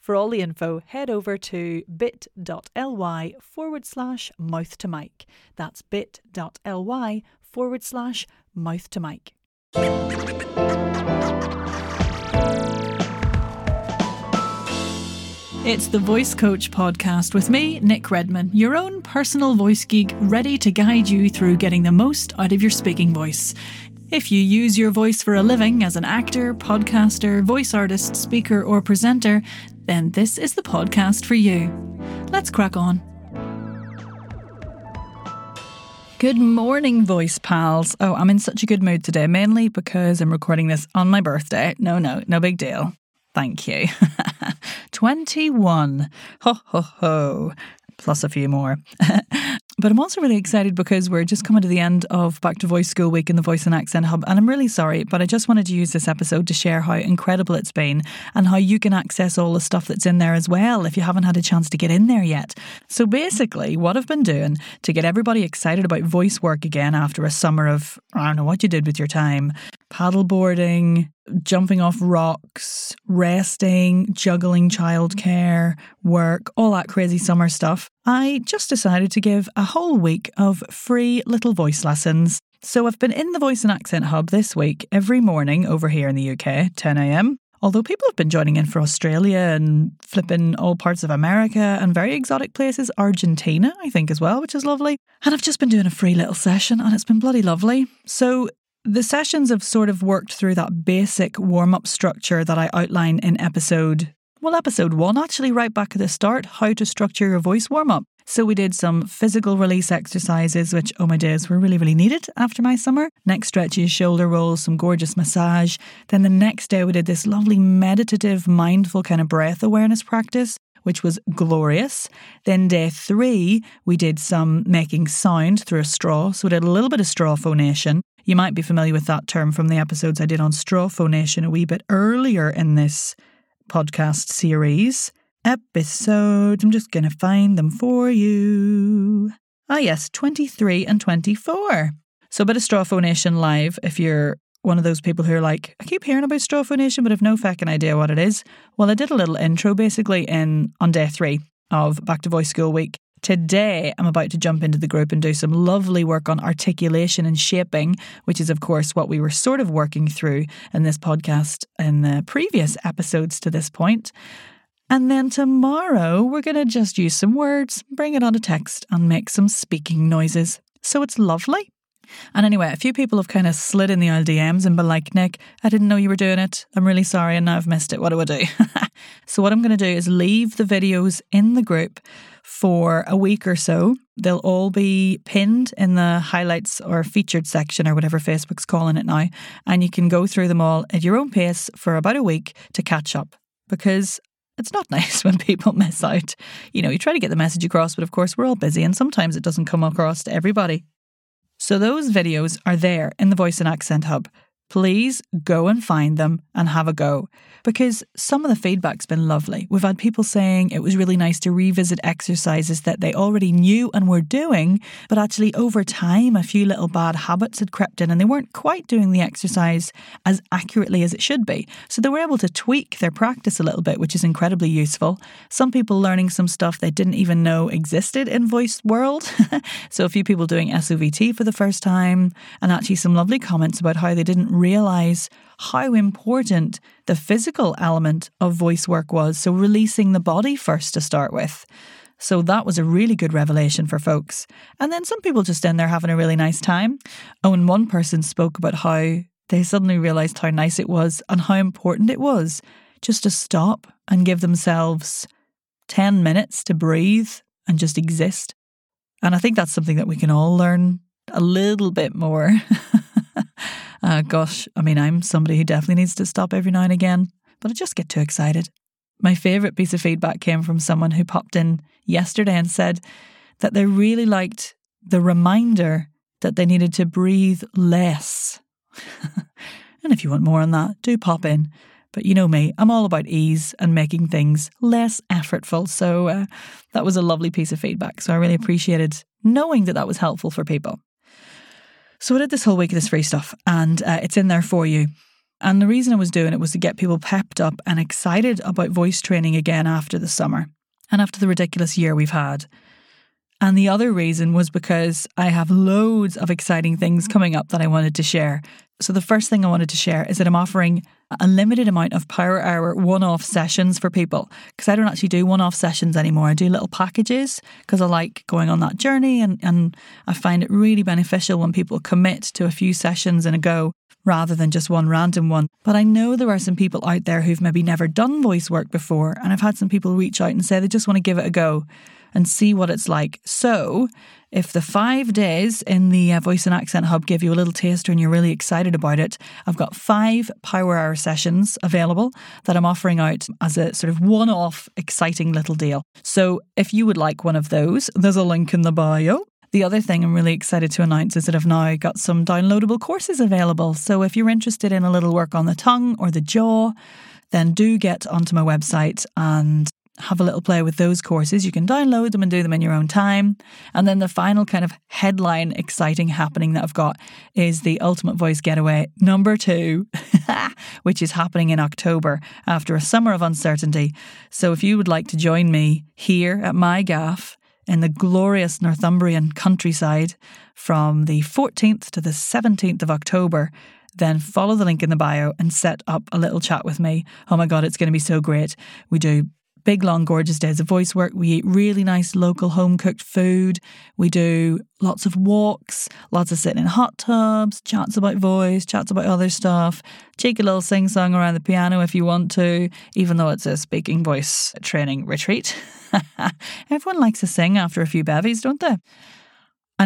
For all the info, head over to bit.ly forward slash mouth to mic. That's bit.ly forward slash mouth to mic. It's the Voice Coach podcast with me, Nic Redman, your own personal voice geek, ready to guide you through getting the most out of your speaking voice. If you use your voice for a living as an actor, podcaster, voice artist, speaker, or presenter, then this is the podcast for you. Let's crack on. Good morning, voice pals. Oh, I'm in such a good mood today, mainly because I'm recording this on my birthday. No, no, no big deal. Thank you. 21. Ho, ho, ho. Plus a few more. But I'm also really excited because we're just coming to the end of Back to Voice School Week in the Voice and Accent Hub. And I'm really sorry, but I just wanted to use this episode to share how incredible it's been and how you can access all the stuff that's in there as well if you haven't had a chance to get in there yet. So basically, what I've been doing to get everybody excited about voice work again after a summer of, I don't know what you did with your time, paddleboarding, jumping off rocks, resting, juggling childcare, work, all that crazy summer stuff, I just decided to give a whole week of free little voice lessons. So I've been in the Voice and Accent Hub this week every morning over here in the UK, 10am. Although people have been joining in for Australia and flipping all parts of America and very exotic places, Argentina, I think, as well, which is lovely. And I've just been doing a free little session and it's been bloody lovely. So the sessions have sort of worked through that basic warm up structure that I outline in episode, well, episode one, actually, right back at the start how to structure your voice warm up. So we did some physical release exercises, which, oh my days, were really, really needed after my summer. Neck stretches, shoulder rolls, some gorgeous massage. Then the next day we did this lovely meditative, mindful kind of breath awareness practice which was glorious. Then day three, we did some making sound through a straw. So we did a little bit of straw phonation. You might be familiar with that term from the episodes I did on straw phonation a wee bit earlier in this podcast series. Episodes, I'm just going to find them for you. Ah, yes, 23 and 24. So a bit of straw phonation live if you're one of those people who are like, I keep hearing about straw phonation, but have no fucking idea what it is. Well, I did a little intro basically in on day three of Back to Voice School Week. Today, I'm about to jump into the group and do some lovely work on articulation and shaping, which is, of course, what we were sort of working through in this podcast in the previous episodes to this point. And then tomorrow, we're going to just use some words, bring it on a text, and make some speaking noises. So it's lovely. And anyway, a few people have kind of slid in the old DMs and been like, Nic, I didn't know you were doing it. I'm really sorry and now I've missed it. What do I do? so, what I'm going to do is leave the videos in the group for a week or so. They'll all be pinned in the highlights or featured section or whatever Facebook's calling it now. And you can go through them all at your own pace for about a week to catch up because it's not nice when people miss out. You know, you try to get the message across, but of course, we're all busy and sometimes it doesn't come across to everybody. So those videos are there in the Voice and Accent Hub please go and find them and have a go because some of the feedback's been lovely. We've had people saying it was really nice to revisit exercises that they already knew and were doing, but actually over time, a few little bad habits had crept in and they weren't quite doing the exercise as accurately as it should be. So they were able to tweak their practice a little bit, which is incredibly useful. Some people learning some stuff they didn't even know existed in voice world. so a few people doing SOVT for the first time, and actually some lovely comments about how they didn't realize how important the physical element of voice work was. So, releasing the body first to start with. So, that was a really good revelation for folks. And then some people just in there having a really nice time. Oh, and one person spoke about how they suddenly realized how nice it was and how important it was just to stop and give themselves 10 minutes to breathe and just exist. And I think that's something that we can all learn a little bit more. Uh, gosh, I mean, I'm somebody who definitely needs to stop every now and again, but I just get too excited. my favourite piece of feedback came from someone who popped in yesterday and said that they really liked the reminder that they needed to breathe less. and if you want more on that, do pop in. But you know me, I'm all about ease and making things less effortful. So uh, that was a lovely piece of feedback. So I really appreciated knowing that that was helpful for people. So I did this whole week of this free stuff, and uh, it's in there for you. And the reason I was doing it was to get people pepped up and excited about voice training again after the summer and after the ridiculous year we've had. And the other reason was because I have loads of exciting things coming up that I wanted to share. So, the first thing I wanted to share is that I'm offering a limited amount of Power Hour one off sessions for people because I don't actually do one off sessions anymore. I do little packages because I like going on that journey and, and I find it really beneficial when people commit to a few sessions in a go rather than just one random one. But I know there are some people out there who've maybe never done voice work before, and I've had some people reach out and say they just want to give it a go and see what it's like. So, if the five days in the uh, Voice and Accent Hub give you a little taster and you're really excited about it, I've got five Power Hour sessions available that I'm offering out as a sort of one off exciting little deal. So, if you would like one of those, there's a link in the bio. The other thing I'm really excited to announce is that I've now got some downloadable courses available. So, if you're interested in a little work on the tongue or the jaw, then do get onto my website and have a little play with those courses. You can download them and do them in your own time. And then the final kind of headline exciting happening that I've got is the Ultimate Voice Getaway number two, which is happening in October after a summer of uncertainty. So if you would like to join me here at my gaff in the glorious Northumbrian countryside from the 14th to the 17th of October, then follow the link in the bio and set up a little chat with me. Oh my God, it's going to be so great. We do big, long, gorgeous days of voice work. We eat really nice local home cooked food. We do lots of walks, lots of sitting in hot tubs, chats about voice, chats about other stuff, cheeky little sing song around the piano if you want to, even though it's a speaking voice training retreat. Everyone likes to sing after a few bevies, don't they?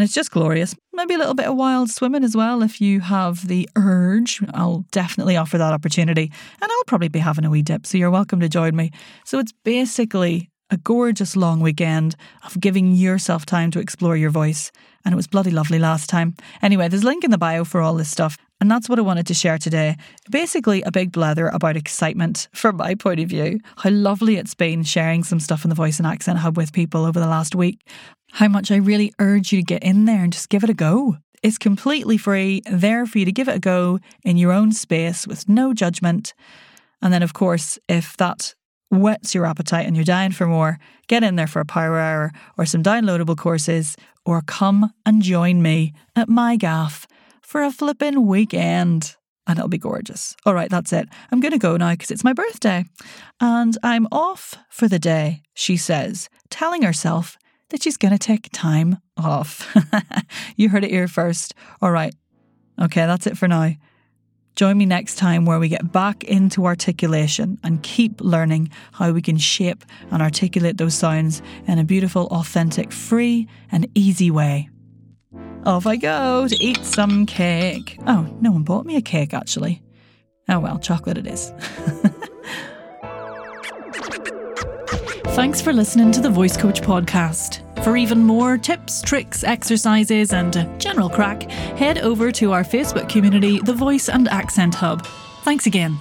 And it's just glorious. Maybe a little bit of wild swimming as well if you have the urge. I'll definitely offer that opportunity. And I'll probably be having a wee dip, so you're welcome to join me. So it's basically a gorgeous long weekend of giving yourself time to explore your voice. And it was bloody lovely last time. Anyway, there's a link in the bio for all this stuff. And that's what I wanted to share today. Basically, a big blather about excitement from my point of view. How lovely it's been sharing some stuff in the Voice and Accent Hub with people over the last week how much I really urge you to get in there and just give it a go. It's completely free, there for you to give it a go in your own space with no judgment. And then, of course, if that whets your appetite and you're dying for more, get in there for a power hour or some downloadable courses, or come and join me at my gaff for a flippin' weekend. And it'll be gorgeous. All right, that's it. I'm going to go now because it's my birthday. And I'm off for the day, she says, telling herself that she's going to take time off. you heard it here first. All right. Okay, that's it for now. Join me next time where we get back into articulation and keep learning how we can shape and articulate those sounds in a beautiful, authentic, free, and easy way. Off I go to eat some cake. Oh, no one bought me a cake actually. Oh well, chocolate it is. Thanks for listening to the Voice Coach podcast. For even more tips, tricks, exercises, and general crack, head over to our Facebook community, The Voice and Accent Hub. Thanks again.